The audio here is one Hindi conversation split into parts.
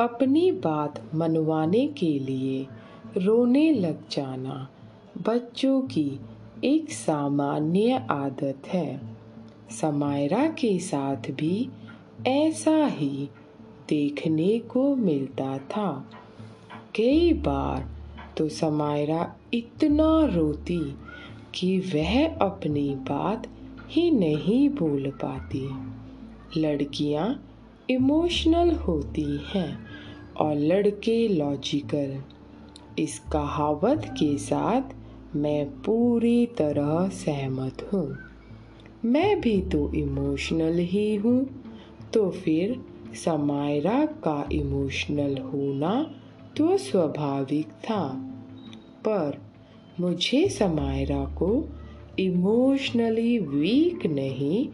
अपनी बात मनवाने के लिए रोने लग जाना बच्चों की एक सामान्य आदत है। समायरा के साथ भी ऐसा ही देखने को मिलता था। कई बार तो समायरा इतना रोती कि वह अपनी बात ही नहीं बोल पाती। लड़कियाँ इमोशनल होती हैं। और लड़के लॉजिकल इस कहावत के साथ मैं पूरी तरह सहमत हूँ। मैं भी तो इमोशनल ही हूँ तो फिर समायरा का इमोशनल होना तो स्वाभाविक था। पर मुझे समायरा को इमोशनली वीक नहीं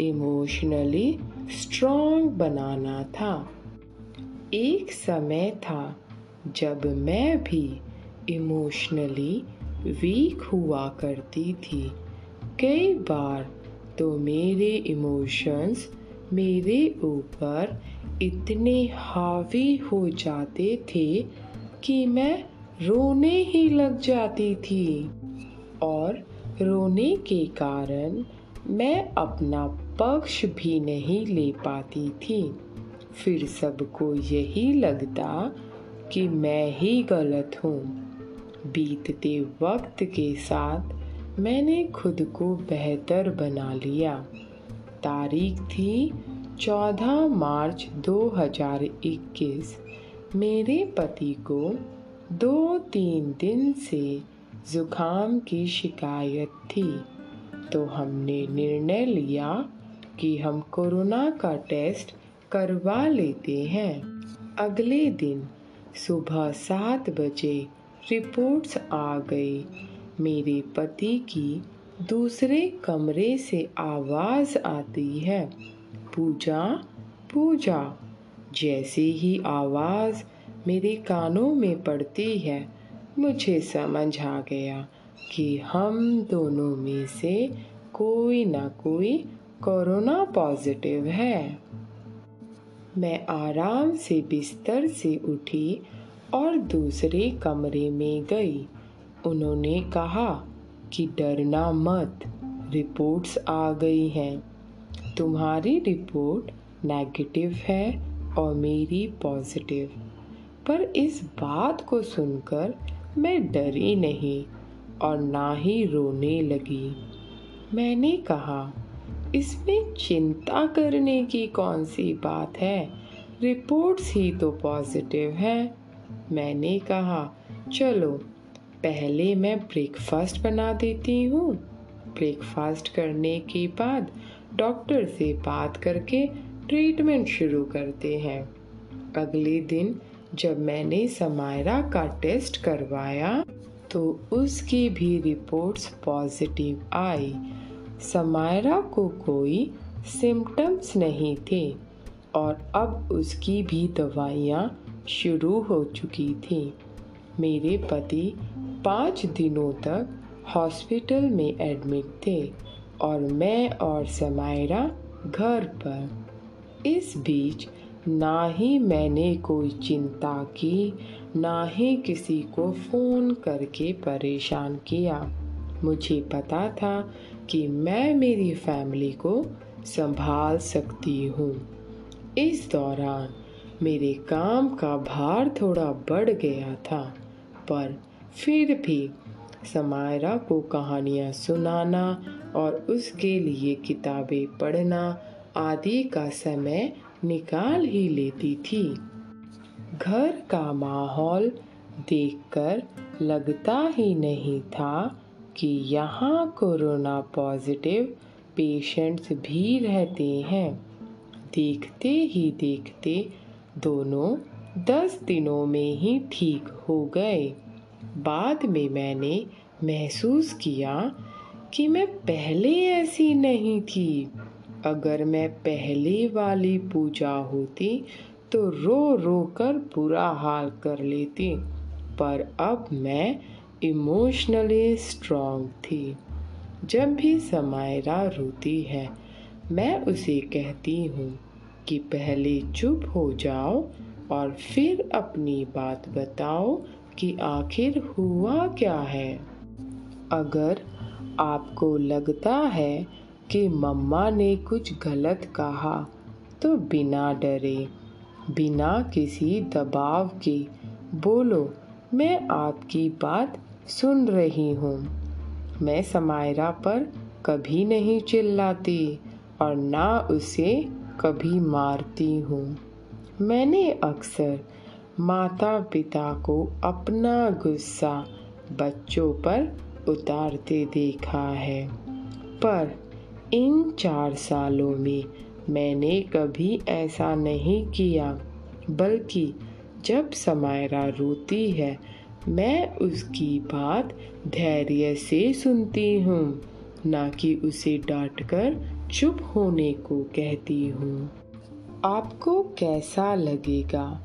इमोशनली स्ट्रॉन्ग बनाना था। एक समय था जब मैं भी इमोशनली वीक हुआ करती थी। कई बार तो मेरे इमोशंस मेरे ऊपर इतने हावी हो जाते थे कि मैं रोने ही लग जाती थी। और रोने के कारण मैं अपना पक्ष भी नहीं ले पाती थी। फिर सबको यही लगता कि मैं ही गलत हूँ। बीतते वक्त के साथ मैंने खुद को बेहतर बना लिया। तारीख थी 14 मार्च 2021 मेरे पति को दो तीन दिन से ज़ुकाम की शिकायत थी। तो हमने निर्णय लिया कि हम कोरोना का टेस्ट करवा लेते हैं। अगले दिन सुबह सात बजे रिपोर्ट्स आ गई मेरे पति की दूसरे कमरे से आवाज़ आती है, पूजा पूजा। जैसे ही आवाज़ मेरे कानों में पड़ती है, मुझे समझ आ गया कि हम दोनों में से कोई ना कोई कोरोना पॉजिटिव है। मैं आराम से बिस्तर से उठी और दूसरे कमरे में गई। उन्होंने कहा कि डरना मत, रिपोर्ट्स आ गई हैं। तुम्हारी रिपोर्ट नेगेटिव है और मेरी पॉजिटिव। पर इस बात को सुनकर मैं डरी नहीं और ना ही रोने लगी। मैंने कहा इसमें चिंता करने की कौन सी बात है? रिपोर्ट्स ही तो पॉजिटिव है। मैंने कहा, चलो, पहले मैं ब्रेकफास्ट बना देती हूँ। ब्रेकफास्ट करने के बाद डॉक्टर से बात करके ट्रीटमेंट शुरू करते हैं। अगले दिन जब मैंने समायरा का टेस्ट करवाया तो उसकी भी रिपोर्ट्स पॉजिटिव आई। समायरा को कोई सिम्टम्स नहीं थे और अब उसकी भी दवाइयाँ शुरू हो चुकी थी। मेरे पति पाँच दिनों तक हॉस्पिटल में एडमिट थे और मैं और समायरा घर पर। इस बीच ना ही मैंने कोई चिंता की, ना ही किसी को फ़ोन करके परेशान किया। मुझे पता था कि मैं मेरी फैमिली को संभाल सकती हूँ। इस दौरान मेरे काम का भार थोड़ा बढ़ गया था, पर फिर भी समायरा को कहानियाँ सुनाना और उसके लिए किताबें पढ़ना आदि का समय निकाल ही लेती थी। घर का माहौल देखकर लगता ही नहीं था कि यहाँ कोरोना पॉजिटिव पेशेंट्स भी रहते हैं। देखते ही देखते दोनों दस दिनों में ही ठीक हो गए। बाद में मैंने महसूस किया कि मैं पहले ऐसी नहीं थी। अगर मैं पहले वाली पूजा होती तो रो रो कर बुरा हाल कर लेती। पर अब मैं इमोशनली स्ट्रांग थी। जब भी समायरा रोती है, मैं उसे कहती हूँ कि पहले चुप हो जाओ और फिर अपनी बात बताओ कि आखिर हुआ क्या है। अगर आपको लगता है कि मम्मा ने कुछ गलत कहा तो बिना डरे, बिना किसी दबाव के बोलो, मैं आपकी बात सुन रही हूँ। मैं समायरा पर कभी नहीं चिल्लाती और ना उसे कभी मारती हूँ। मैंने अक्सर माता पिता को अपना गुस्सा बच्चों पर उतारते देखा है, पर इन चार सालों में मैंने कभी ऐसा नहीं किया, बल्कि जब समायरा रोती है मैं उसकी बात धैर्य से सुनती हूँ, ना कि उसे डांटकर चुप होने को कहती हूँ। आपको कैसा लगेगा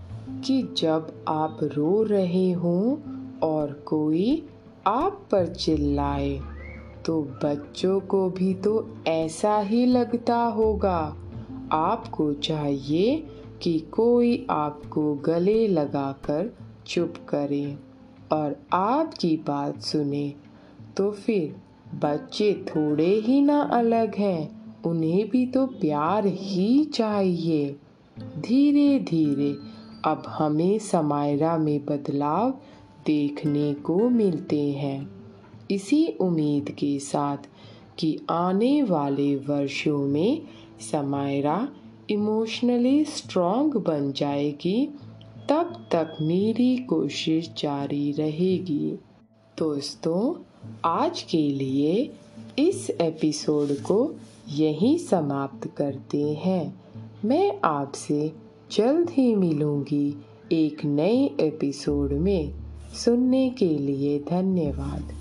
कि जब आप रो रहे हों और कोई आप पर चिल्लाए तो बच्चों को भी तो ऐसा ही लगता होगा। आपको चाहिए कि कोई आपको गले लगाकर चुप करे। और आपकी बात सुने तो फिर बच्चे थोड़े ही ना अलग हैं, उन्हें भी तो प्यार ही चाहिए। धीरे धीरे अब हमें समायरा में बदलाव देखने को मिलते हैं। इसी उम्मीद के साथ कि आने वाले वर्षों में समायरा इमोशनली स्ट्रॉन्ग बन जाएगी तब तक मेरी कोशिश जारी रहेगी। दोस्तों, आज के लिए इस एपिसोड को यहीं समाप्त करते हैं। मैं आपसे जल्द ही मिलूँगी एक नए एपिसोड में। सुनने के लिए धन्यवाद।